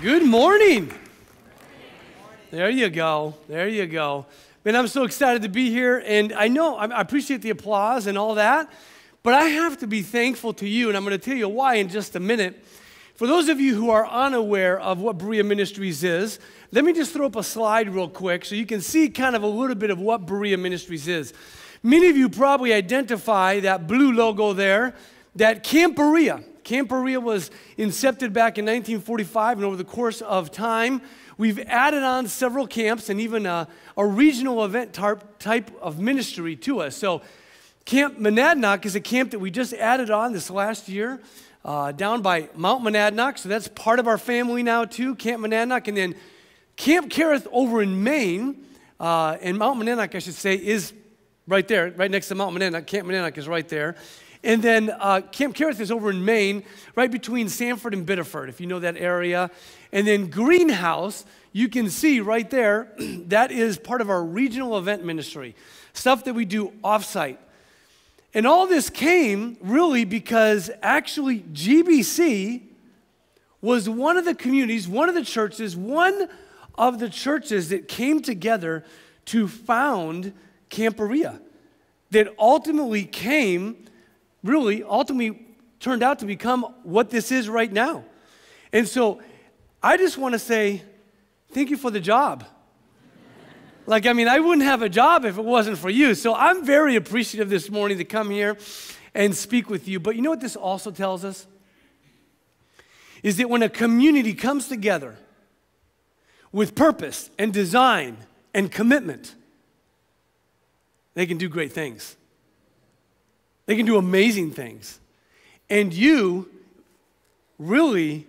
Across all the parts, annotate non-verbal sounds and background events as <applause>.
Good morning. There you go. There you go. Man, I'm so excited to be here. And I know I appreciate the applause and all that, but I have to be thankful to you. And I'm going to tell you why in just a minute. For those of you who are unaware of what Berea Ministries is, let me just throw up a slide real quick so you can see kind of a little bit of what Berea Ministries is. Many of you probably identify that blue logo there, that Camp Berea. Camp Berea was incepted back in 1945, and over the course of time, we've added on several camps and even a, a regional event type of ministry to us. So, Camp Monadnock is a camp that we just added on this last year uh, down by Mount Monadnock. So, that's part of our family now, too, Camp Monadnock. And then Camp Kerith over in Maine, uh, and Mount Monadnock, I should say, is right there, right next to Mount Monadnock. Camp Monadnock is right there. And then uh, Camp Kerith is over in Maine, right between Sanford and Biddeford, if you know that area. And then Greenhouse, you can see right there, <clears throat> that is part of our regional event ministry, stuff that we do offsite. And all this came really because actually GBC was one of the communities, one of the churches, one of the churches that came together to found Camp Berea that ultimately came really ultimately turned out to become what this is right now. And so I just want to say thank you for the job. like, I mean, I wouldn't have a job if it wasn't for you. So I'm very appreciative this morning to come here and speak with you. But you know what this also tells us? Is that when a community comes together with purpose and design and commitment, they can do great things. They can do amazing things. And you really,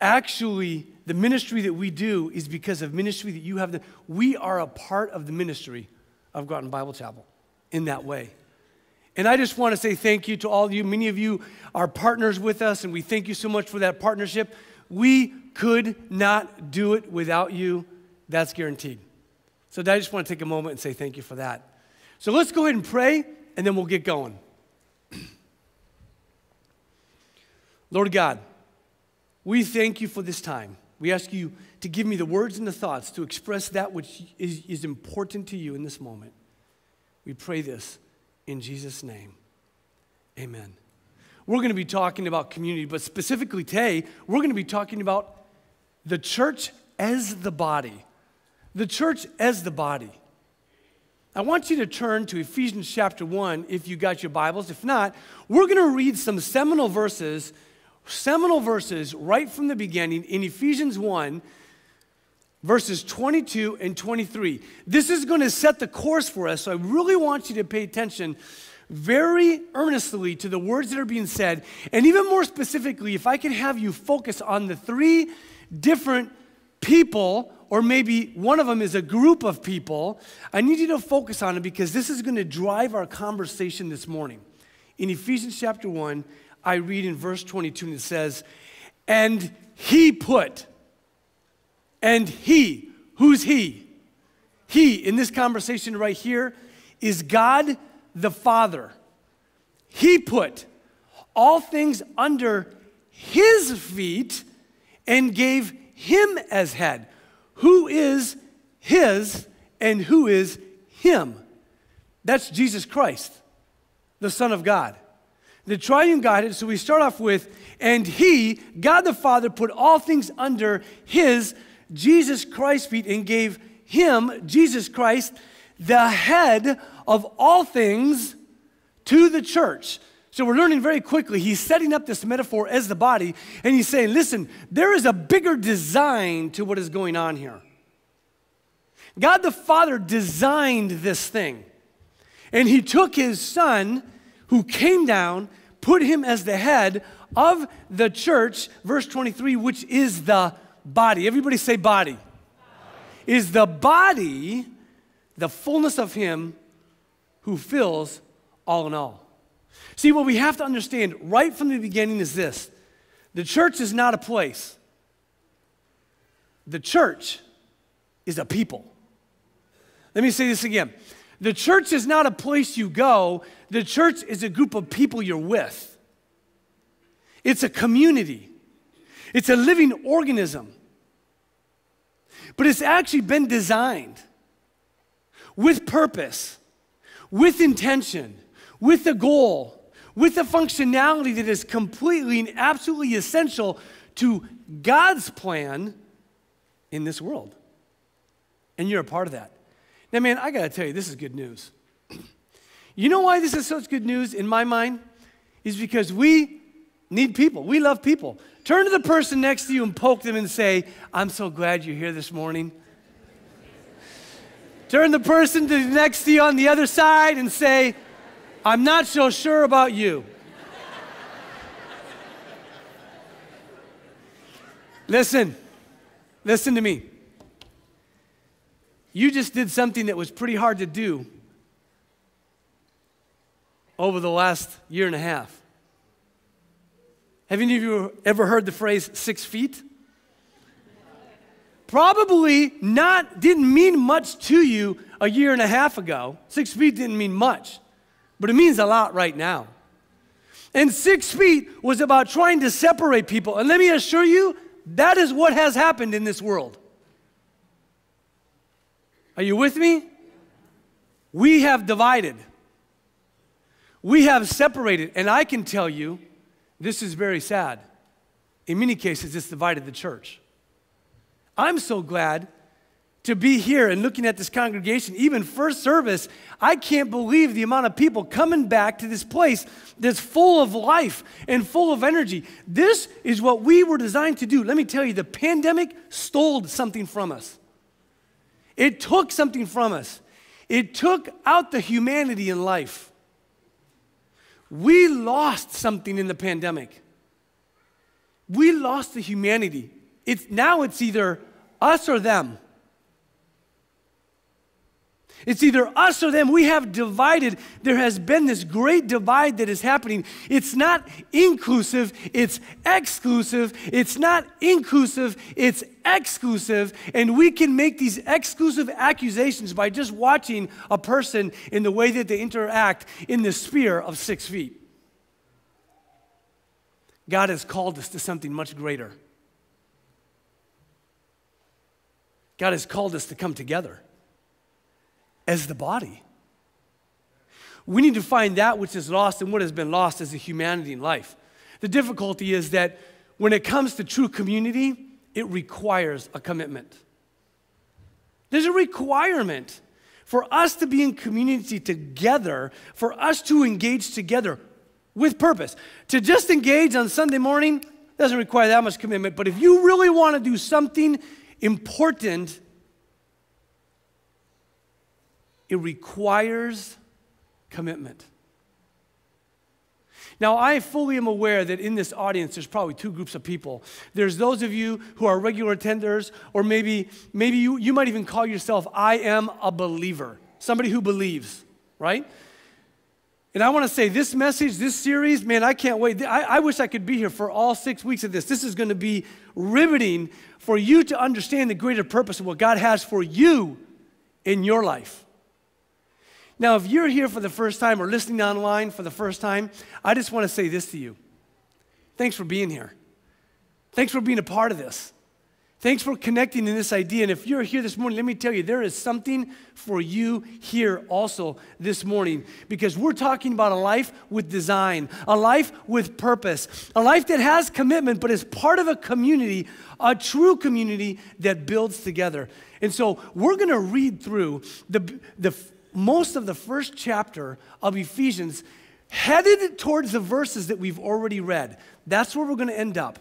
actually, the ministry that we do is because of ministry that you have. The, we are a part of the ministry of Groton Bible Chapel in that way. And I just want to say thank you to all of you. Many of you are partners with us, and we thank you so much for that partnership. We could not do it without you. That's guaranteed. So I just want to take a moment and say thank you for that. So let's go ahead and pray and then we'll get going. Lord God, we thank you for this time. We ask you to give me the words and the thoughts to express that which is, is important to you in this moment. We pray this in Jesus' name. Amen. We're going to be talking about community, but specifically today, we're going to be talking about the church as the body. The church as the body. I want you to turn to Ephesians chapter 1 if you got your Bibles. If not, we're going to read some seminal verses, seminal verses right from the beginning in Ephesians 1, verses 22 and 23. This is going to set the course for us, so I really want you to pay attention very earnestly to the words that are being said. And even more specifically, if I could have you focus on the three different people or maybe one of them is a group of people, I need you to focus on it because this is going to drive our conversation this morning. In Ephesians chapter 1, I read in verse 22 and it says, And he put, and he, who's he? He, in this conversation right here, is God the Father. He put all things under his feet and gave him as head who is his and who is him. That's Jesus Christ, the Son of God. The triune Godhead, so we start off with, and he, God the Father, put all things under his, Jesus Christ's feet and gave him, Jesus Christ, the head of all things to the church. So we're learning very quickly. He's setting up this metaphor as the body, and he's saying, listen, there is a bigger design to what is going on here. God the Father designed this thing, and he took his son who came down, put him as the head of the church, verse 23, which is the body. Everybody say body. body. Is the body the fullness of him who fills all in all? See, what we have to understand right from the beginning is this the church is not a place, the church is a people. Let me say this again. The church is not a place you go, the church is a group of people you're with. It's a community. It's a living organism. But it's actually been designed with purpose, with intention, with a goal, with a functionality that is completely and absolutely essential to God's plan in this world. And you're a part of that. Now, man, I gotta tell you, this is good news. <clears throat> You know why this is such good news in my mind? Is because we need people. We love people. Turn to the person next to you and poke them and say, I'm so glad you're here this morning. <laughs> Turn the person to next to you on the other side and say, I'm not so sure about you. listen, listen to me. You just did something that was pretty hard to do over the last year and a half. Have any of you ever heard the phrase six feet? Probably not, didn't mean much to you a year and a half ago. Six feet didn't mean much, but it means a lot right now. And six feet was about trying to separate people. And let me assure you, that is what has happened in this world. Are you with me? We have divided. We have separated, and I can tell you, this is very sad. In many cases, it's divided the church. I'm so glad to be here and looking at this congregation, even first service, I can't believe the amount of people coming back to this place that's full of life and full of energy. This is what we were designed to do. Let me tell you, the pandemic stole something from us. It took something from us. It took out the humanity in life. We lost something in the pandemic. We lost the humanity. It's, now it's either us or them. It's either us or them. We have divided. There has been this great divide that is happening. It's not inclusive, it's exclusive. It's not inclusive, it's exclusive. And we can make these exclusive accusations by just watching a person in the way that they interact in the sphere of six feet. God has called us to something much greater. God has called us to come together as the body. We need to find that which is lost and what has been lost as a humanity in life. The difficulty is that when it comes to true community, it requires a commitment. There's a requirement for us to be in community together, for us to engage together with purpose. To just engage on Sunday morning doesn't require that much commitment, but if you really want to do something important it requires commitment. Now, I fully am aware that in this audience, there's probably two groups of people. There's those of you who are regular attenders, or maybe, maybe you, you might even call yourself, I am a believer, somebody who believes, right? And I want to say this message, this series, man, I can't wait. I, I wish I could be here for all six weeks of this. This is going to be riveting for you to understand the greater purpose of what God has for you in your life. Now, if you're here for the first time or listening online for the first time, I just want to say this to you. Thanks for being here. Thanks for being a part of this. Thanks for connecting in this idea. And if you're here this morning, let me tell you, there is something for you here also this morning because we're talking about a life with design, a life with purpose, a life that has commitment, but is part of a community, a true community that builds together. And so we're going to read through the, the most of the first chapter of Ephesians headed towards the verses that we've already read. That's where we're going to end up.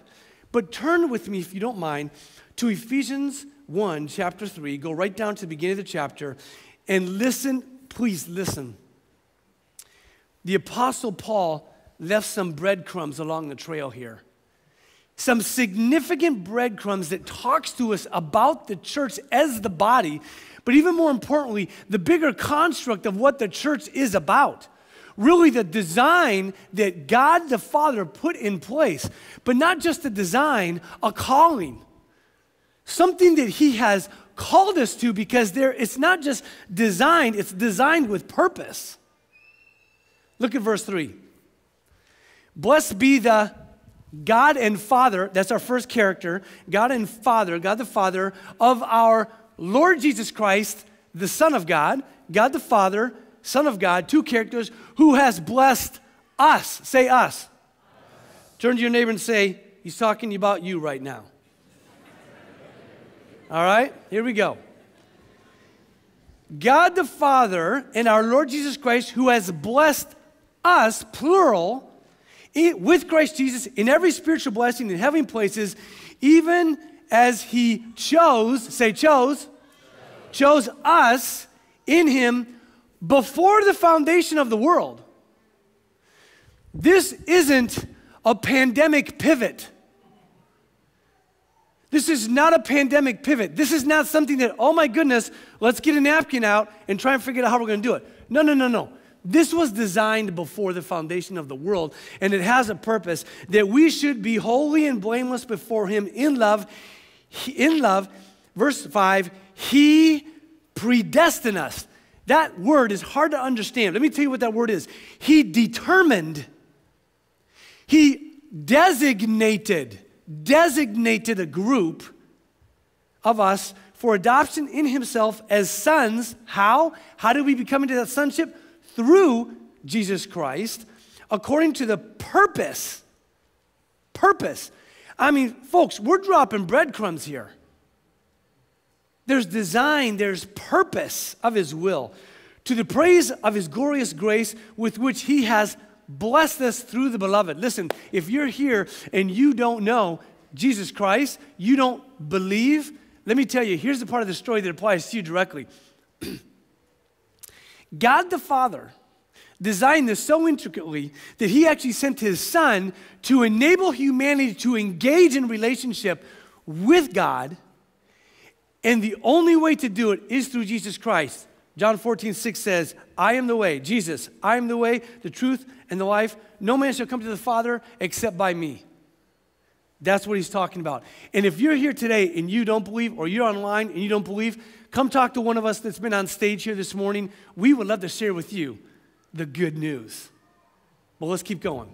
But turn with me, if you don't mind, to Ephesians 1, chapter 3. Go right down to the beginning of the chapter and listen, please listen. The Apostle Paul left some breadcrumbs along the trail here. Some significant breadcrumbs that talks to us about the church as the body but even more importantly, the bigger construct of what the church is about. Really, the design that God the Father put in place, but not just a design, a calling. Something that He has called us to because there, it's not just designed, it's designed with purpose. Look at verse 3. Blessed be the God and Father, that's our first character, God and Father, God the Father of our Lord Jesus Christ, the Son of God, God the Father, Son of God, two characters, who has blessed us. Say us. Turn to your neighbor and say, He's talking about you right now. All right, here we go. God the Father and our Lord Jesus Christ, who has blessed us, plural, with Christ Jesus in every spiritual blessing in heavenly places, even as He chose, say, chose, chose us in Him before the foundation of the world. This isn't a pandemic pivot. This is not a pandemic pivot. This is not something that, oh my goodness, let's get a napkin out and try and figure out how we're going to do it. No, no, no, no. This was designed before the foundation of the world, and it has a purpose that we should be holy and blameless before Him in love. In love, verse 5, He predestined us. That word is hard to understand. Let me tell you what that word is. He determined, He designated designated a group of us for adoption in himself as sons. How? How did we become into that sonship? Through Jesus Christ, according to the purpose. Purpose. I mean, folks, we're dropping breadcrumbs here. There's design, there's purpose of his will to the praise of his glorious grace with which he has blessed us through the beloved. Listen, if you're here and you don't know Jesus Christ, you don't believe, let me tell you, here's the part of the story that applies to you directly. <clears throat> God the Father designed this so intricately that he actually sent his son to enable humanity to engage in relationship with God. And the only way to do it is through Jesus Christ. John 14, 6 says, I am the way, Jesus, I am the way, the truth, and the life. No man shall come to the Father except by me. That's what he's talking about. And if you're here today and you don't believe, or you're online and you don't believe, come talk to one of us that's been on stage here this morning. We would love to share with you the good news. Well, let's keep going.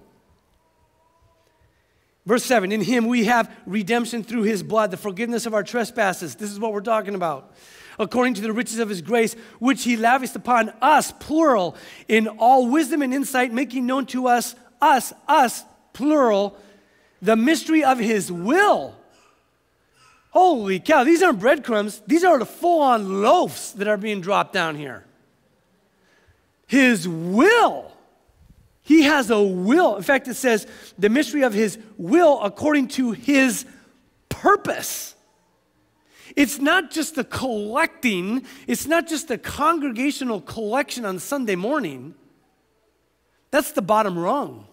Verse 7 In him we have redemption through his blood, the forgiveness of our trespasses. This is what we're talking about according to the riches of his grace, which he lavished upon us, plural, in all wisdom and insight, making known to us, us, us, plural, the mystery of his will. Holy cow, these aren't breadcrumbs, these are the full on loaves that are being dropped down here. His will. He has a will. In fact, it says the mystery of his will according to his purpose. It's not just the collecting, it's not just a congregational collection on Sunday morning. That's the bottom rung.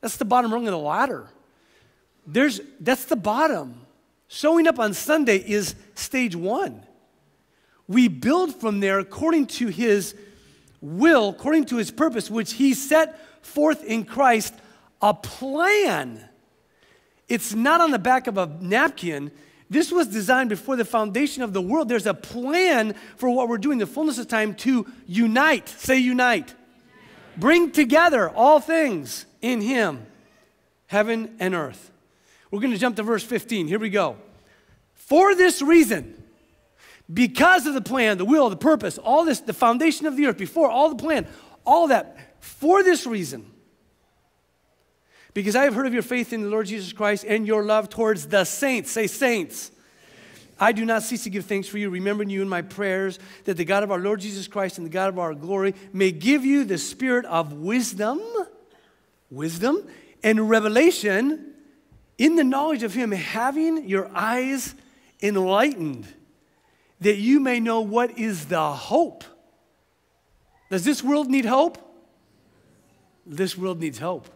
That's the bottom rung of the ladder. There's, that's the bottom. Showing up on Sunday is stage one. We build from there according to his will, according to his purpose, which he set forth in Christ a plan. It's not on the back of a napkin, this was designed before the foundation of the world. There's a plan for what we're doing, the fullness of time, to unite. Say, unite. Bring together all things in Him, heaven and earth. We're going to jump to verse 15. Here we go. For this reason, because of the plan, the will, the purpose, all this, the foundation of the earth, before all the plan, all that, for this reason, because I have heard of your faith in the Lord Jesus Christ and your love towards the saints. Say, saints. I do not cease to give thanks for you, remembering you in my prayers, that the God of our Lord Jesus Christ and the God of our glory may give you the spirit of wisdom, wisdom, and revelation in the knowledge of Him, having your eyes enlightened, that you may know what is the hope. Does this world need hope? This world needs hope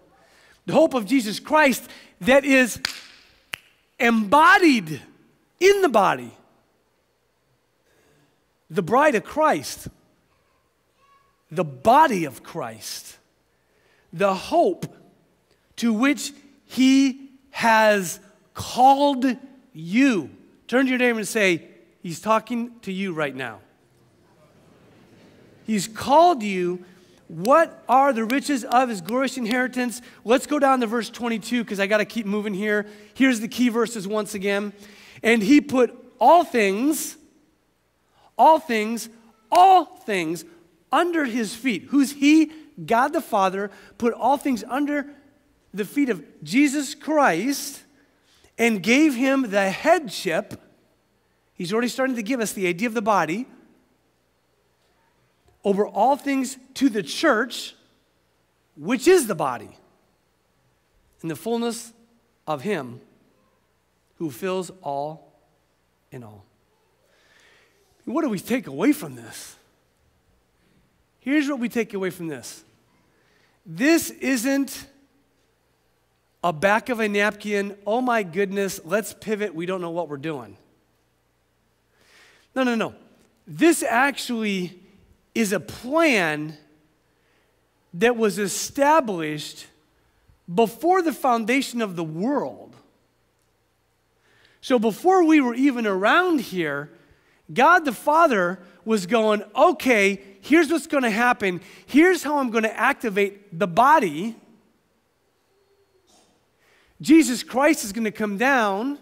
the hope of Jesus Christ that is embodied in the body. The bride of Christ, the body of Christ, the hope to which he has called you. Turn to your neighbor and say, He's talking to you right now. He's called you What are the riches of his glorious inheritance? Let's go down to verse 22 because I got to keep moving here. Here's the key verses once again. And he put all things, all things, all things under his feet. Who's he? God the Father put all things under the feet of Jesus Christ and gave him the headship. He's already starting to give us the idea of the body over all things to the church, which is the body, in the fullness of him who fills all in all. What do we take away from this? Here's what we take away from this this isn't a back of a napkin, oh my goodness, let's pivot, we don't know what we're doing. No, no, no. This actually is a plan that was established before the foundation of the world. So before we were even around here, God the Father was going, okay, here's what's going to happen. Here's how I'm going to activate the body. Jesus Christ is going to come down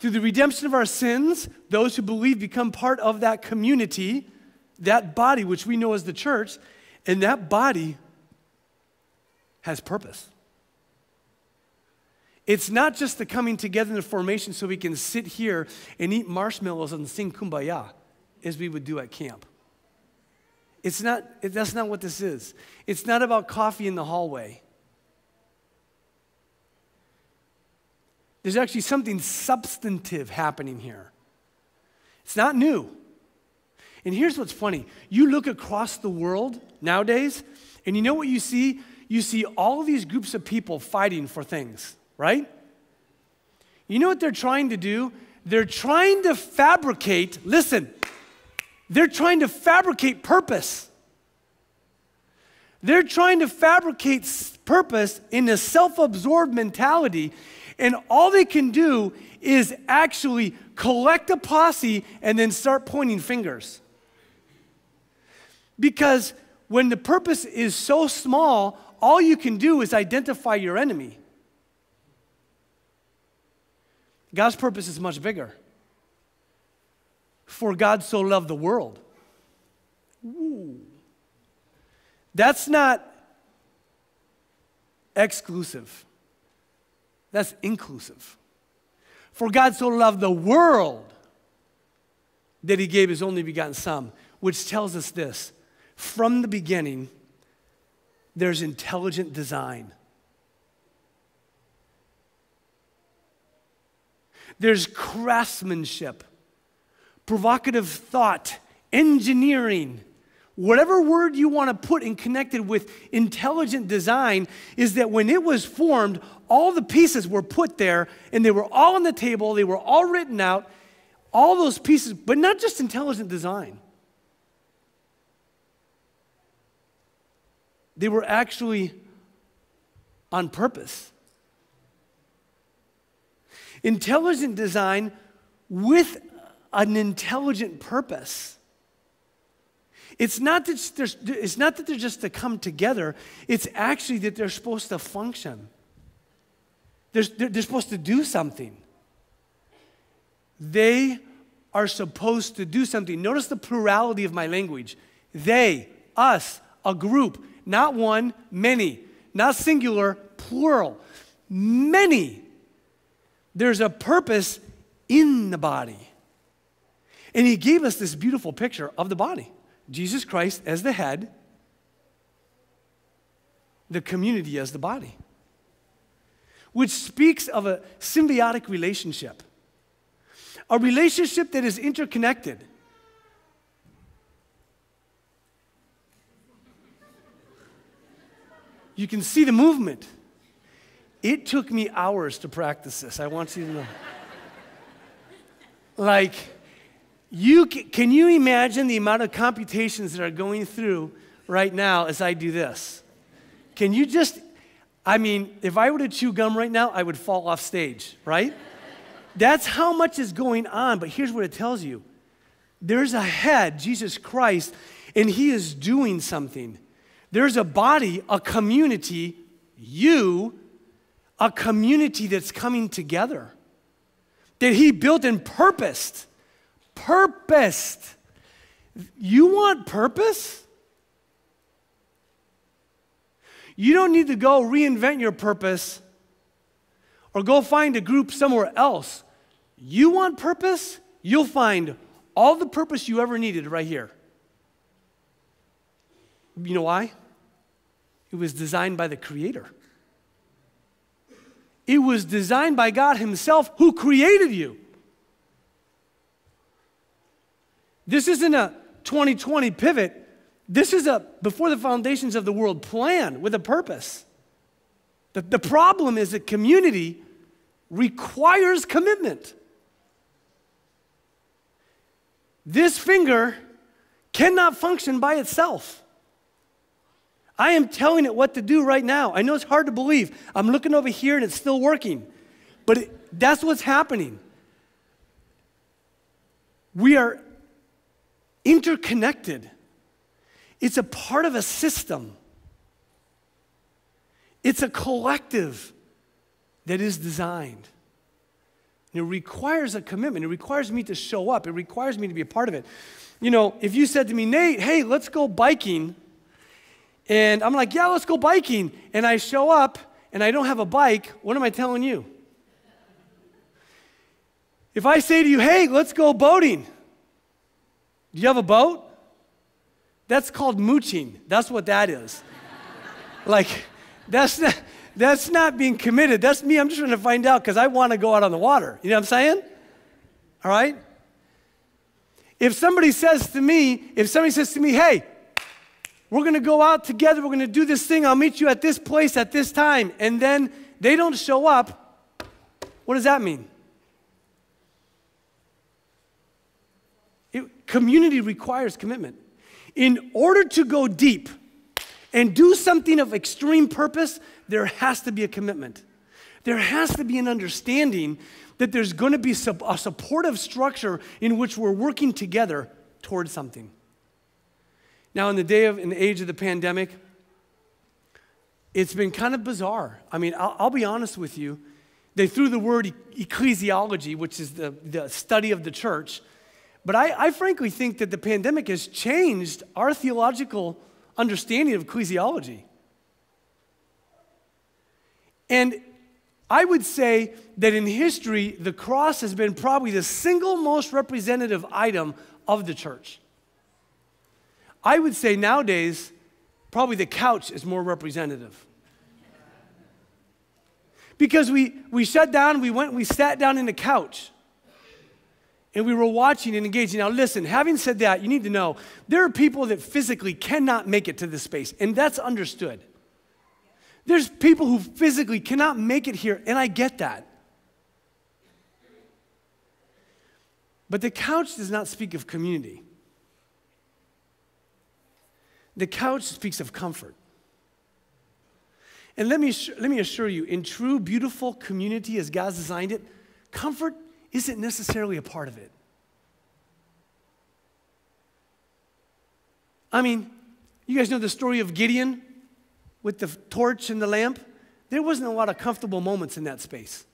through the redemption of our sins. Those who believe become part of that community, that body, which we know as the church, and that body has purpose. It's not just the coming together in the formation so we can sit here and eat marshmallows and sing kumbaya as we would do at camp. It's not, that's not what this is. It's not about coffee in the hallway. There's actually something substantive happening here. It's not new. And here's what's funny you look across the world nowadays, and you know what you see? You see all these groups of people fighting for things right? You know what they're trying to do? They're trying to fabricate, listen, they're trying to fabricate purpose. They're trying to fabricate purpose in a self absorbed mentality, and all they can do is actually collect a posse and then start pointing fingers. Because when the purpose is so small, all you can do is identify your enemy. God's purpose is much bigger. For God so loved the world. Ooh. That's not exclusive, that's inclusive. For God so loved the world that he gave his only begotten Son, which tells us this from the beginning, there's intelligent design. There's craftsmanship, provocative thought, engineering. Whatever word you want to put and connected with intelligent design is that when it was formed, all the pieces were put there and they were all on the table, they were all written out, all those pieces, but not just intelligent design. They were actually on purpose. Intelligent design with an intelligent purpose. It's not, that it's not that they're just to come together, it's actually that they're supposed to function. They're, they're, they're supposed to do something. They are supposed to do something. Notice the plurality of my language. They, us, a group, not one, many, not singular, plural. Many there's a purpose in the body. And he gave us this beautiful picture of the body Jesus Christ as the head, the community as the body, which speaks of a symbiotic relationship, a relationship that is interconnected. You can see the movement. It took me hours to practice this. I want you to know. like, you can you imagine the amount of computations that are going through right now as I do this? Can you just, I mean, if I were to chew gum right now, I would fall off stage, right? That's how much is going on. But here's what it tells you there's a head, Jesus Christ, and he is doing something. There's a body, a community, you, a community that's coming together that He built and purposed. Purposed. You want purpose? You don't need to go reinvent your purpose or go find a group somewhere else. You want purpose? You'll find all the purpose you ever needed right here. You know why? It was designed by the Creator. It was designed by God Himself who created you. This isn't a 2020 pivot. This is a before the foundations of the world plan with a purpose. The, the problem is that community requires commitment. This finger cannot function by itself. I am telling it what to do right now. I know it's hard to believe. I'm looking over here and it's still working. But it, that's what's happening. We are interconnected, it's a part of a system, it's a collective that is designed. And it requires a commitment. It requires me to show up. It requires me to be a part of it. You know, if you said to me, Nate, hey, let's go biking and I'm like, yeah, let's go biking. And I show up and I don't have a bike. What am I telling you? If I say to you, hey, let's go boating, do you have a boat? That's called mooching. That's what that is. <laughs> like, that's not, that's not being committed. That's me. I'm just trying to find out because I want to go out on the water. You know what I'm saying? All right? If somebody says to me, if somebody says to me, hey, we're going to go out together. We're going to do this thing. I'll meet you at this place at this time. And then they don't show up. What does that mean? It, community requires commitment. In order to go deep and do something of extreme purpose, there has to be a commitment. There has to be an understanding that there's going to be a supportive structure in which we're working together towards something. Now, in the day of, in the age of the pandemic, it's been kind of bizarre. I mean, I'll, I'll be honest with you. They threw the word ecclesiology, which is the, the study of the church. But I, I frankly think that the pandemic has changed our theological understanding of ecclesiology. And I would say that in history, the cross has been probably the single most representative item of the church. I would say nowadays, probably the couch is more representative. Because we, we shut down, we went, we sat down in the couch and we were watching and engaging. Now, listen, having said that, you need to know there are people that physically cannot make it to this space, and that's understood. There's people who physically cannot make it here, and I get that. But the couch does not speak of community. The couch speaks of comfort. And let me, let me assure you, in true, beautiful community as God's designed it, comfort isn't necessarily a part of it. I mean, you guys know the story of Gideon with the torch and the lamp? There wasn't a lot of comfortable moments in that space.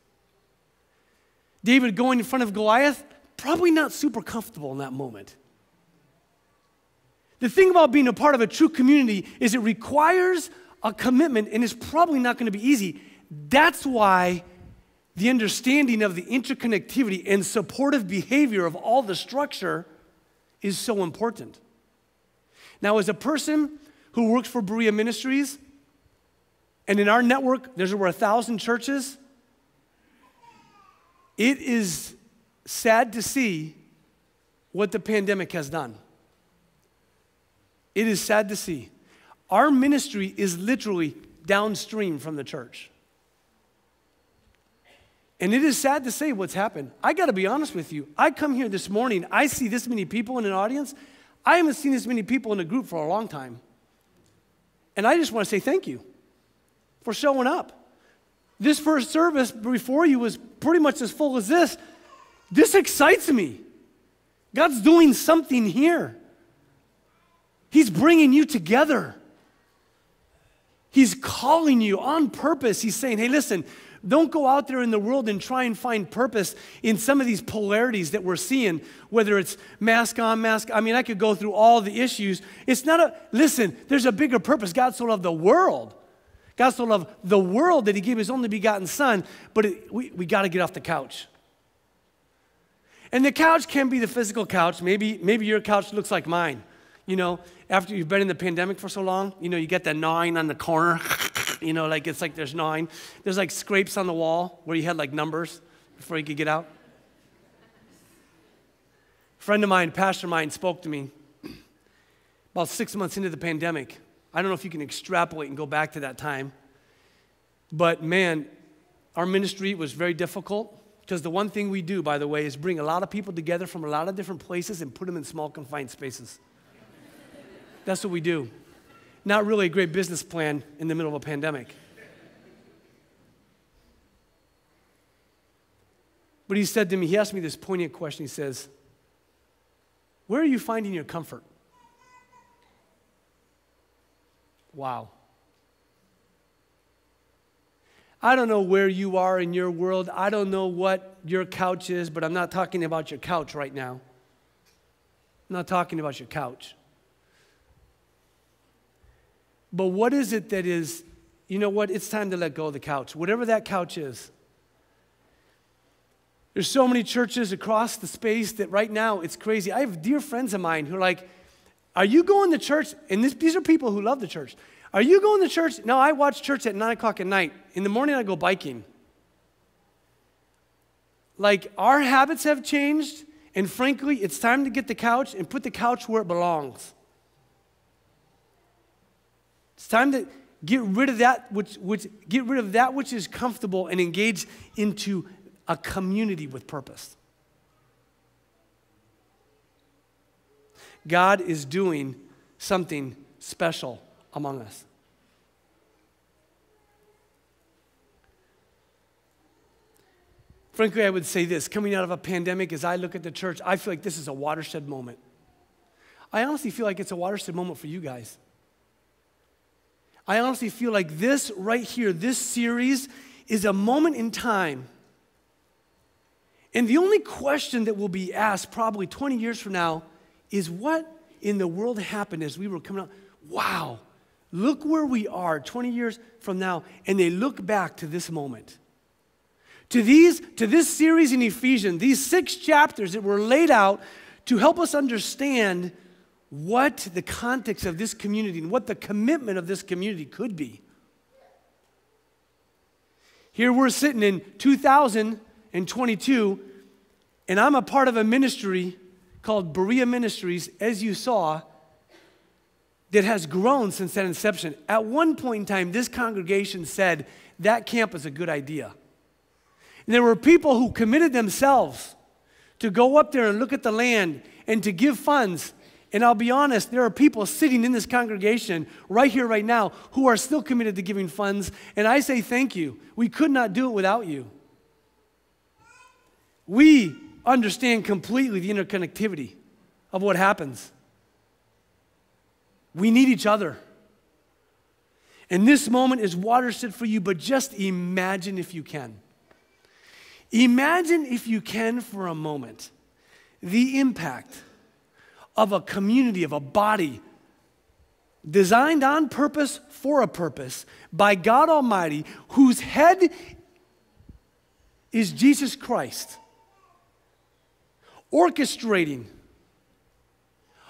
David going in front of Goliath, probably not super comfortable in that moment. The thing about being a part of a true community is it requires a commitment and it's probably not going to be easy. That's why the understanding of the interconnectivity and supportive behavior of all the structure is so important. Now, as a person who works for Berea Ministries, and in our network, there's over a thousand churches, it is sad to see what the pandemic has done. It is sad to see. Our ministry is literally downstream from the church. And it is sad to say what's happened. I got to be honest with you. I come here this morning, I see this many people in an audience. I haven't seen this many people in a group for a long time. And I just want to say thank you for showing up. This first service before you was pretty much as full as this. This excites me. God's doing something here. He's bringing you together. He's calling you on purpose. He's saying, hey, listen, don't go out there in the world and try and find purpose in some of these polarities that we're seeing, whether it's mask on, mask. I mean, I could go through all the issues. It's not a, listen, there's a bigger purpose. God so loved the world. God so loved the world that He gave His only begotten Son, but it, we, we got to get off the couch. And the couch can be the physical couch. Maybe, maybe your couch looks like mine. You know, after you've been in the pandemic for so long, you know, you get that gnawing on the corner. <laughs> you know, like it's like there's gnawing. There's like scrapes on the wall where you had like numbers before you could get out. A friend of mine, pastor of mine, spoke to me about six months into the pandemic. I don't know if you can extrapolate and go back to that time. But man, our ministry was very difficult because the one thing we do, by the way, is bring a lot of people together from a lot of different places and put them in small, confined spaces. That's what we do. Not really a great business plan in the middle of a pandemic. But he said to me, he asked me this poignant question. He says, Where are you finding your comfort? Wow. I don't know where you are in your world. I don't know what your couch is, but I'm not talking about your couch right now. I'm not talking about your couch. But what is it that is, you know what? It's time to let go of the couch, whatever that couch is. There's so many churches across the space that right now it's crazy. I have dear friends of mine who are like, Are you going to church? And this, these are people who love the church. Are you going to church? No, I watch church at 9 o'clock at night. In the morning, I go biking. Like, our habits have changed, and frankly, it's time to get the couch and put the couch where it belongs. It's time to get rid of that which, which get rid of that which is comfortable and engage into a community with purpose. God is doing something special among us. Frankly, I would say this coming out of a pandemic, as I look at the church, I feel like this is a watershed moment. I honestly feel like it's a watershed moment for you guys. I honestly feel like this right here, this series, is a moment in time. And the only question that will be asked probably 20 years from now is what in the world happened as we were coming out? Wow, look where we are 20 years from now. And they look back to this moment. To, these, to this series in Ephesians, these six chapters that were laid out to help us understand what the context of this community and what the commitment of this community could be. Here we're sitting in 2022, and I'm a part of a ministry called Berea Ministries, as you saw, that has grown since that inception. At one point in time, this congregation said that camp is a good idea. And there were people who committed themselves to go up there and look at the land and to give funds and I'll be honest, there are people sitting in this congregation right here, right now, who are still committed to giving funds. And I say thank you. We could not do it without you. We understand completely the interconnectivity of what happens. We need each other. And this moment is watershed for you, but just imagine if you can. Imagine if you can for a moment the impact of a community, of a body designed on purpose for a purpose by God Almighty, whose head is Jesus Christ, orchestrating,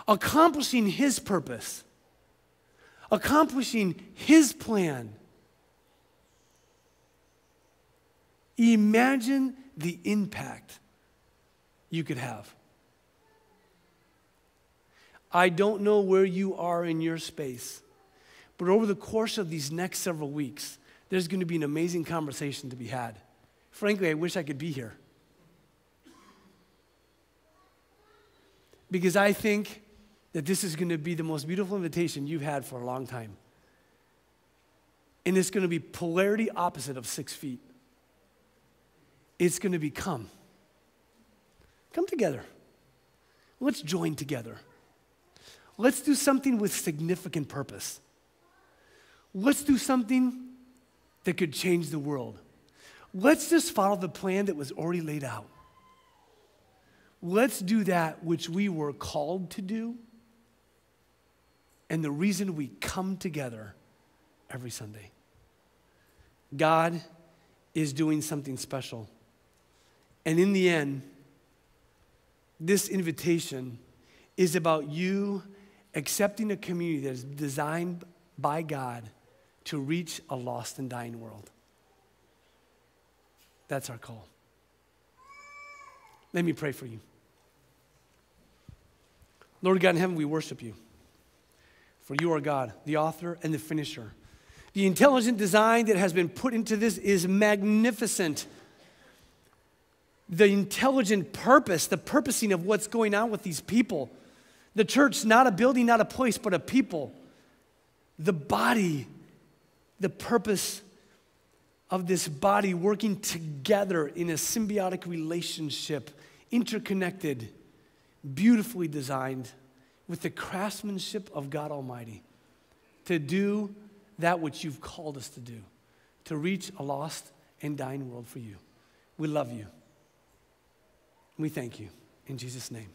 accomplishing His purpose, accomplishing His plan. Imagine the impact you could have. I don't know where you are in your space, but over the course of these next several weeks, there's going to be an amazing conversation to be had. Frankly, I wish I could be here. Because I think that this is going to be the most beautiful invitation you've had for a long time. And it's going to be polarity opposite of six feet. It's going to be come. Come together. Let's join together. Let's do something with significant purpose. let's do something that could change the world. Let's just follow the plan that was already laid out. Let's do that which we were called to do and the reason we come together every Sunday. God is doing something special. And in the end, this invitation is about you accepting a community that is designed by God to reach a lost and dying world. That's our call. Let me pray for you. Lord God in heaven, we worship you. For you are God, the author and the finisher. The intelligent design that has been put into this is magnificent. The intelligent purpose, the purposing of what's going on with these people. The church, not a building, not a place, but a people. The body, the purpose of this body working together in a symbiotic relationship, interconnected, beautifully designed with the craftsmanship of God Almighty to do that which you've called us to do, to reach a lost and dying world for you. We love you. We thank you. In Jesus' name.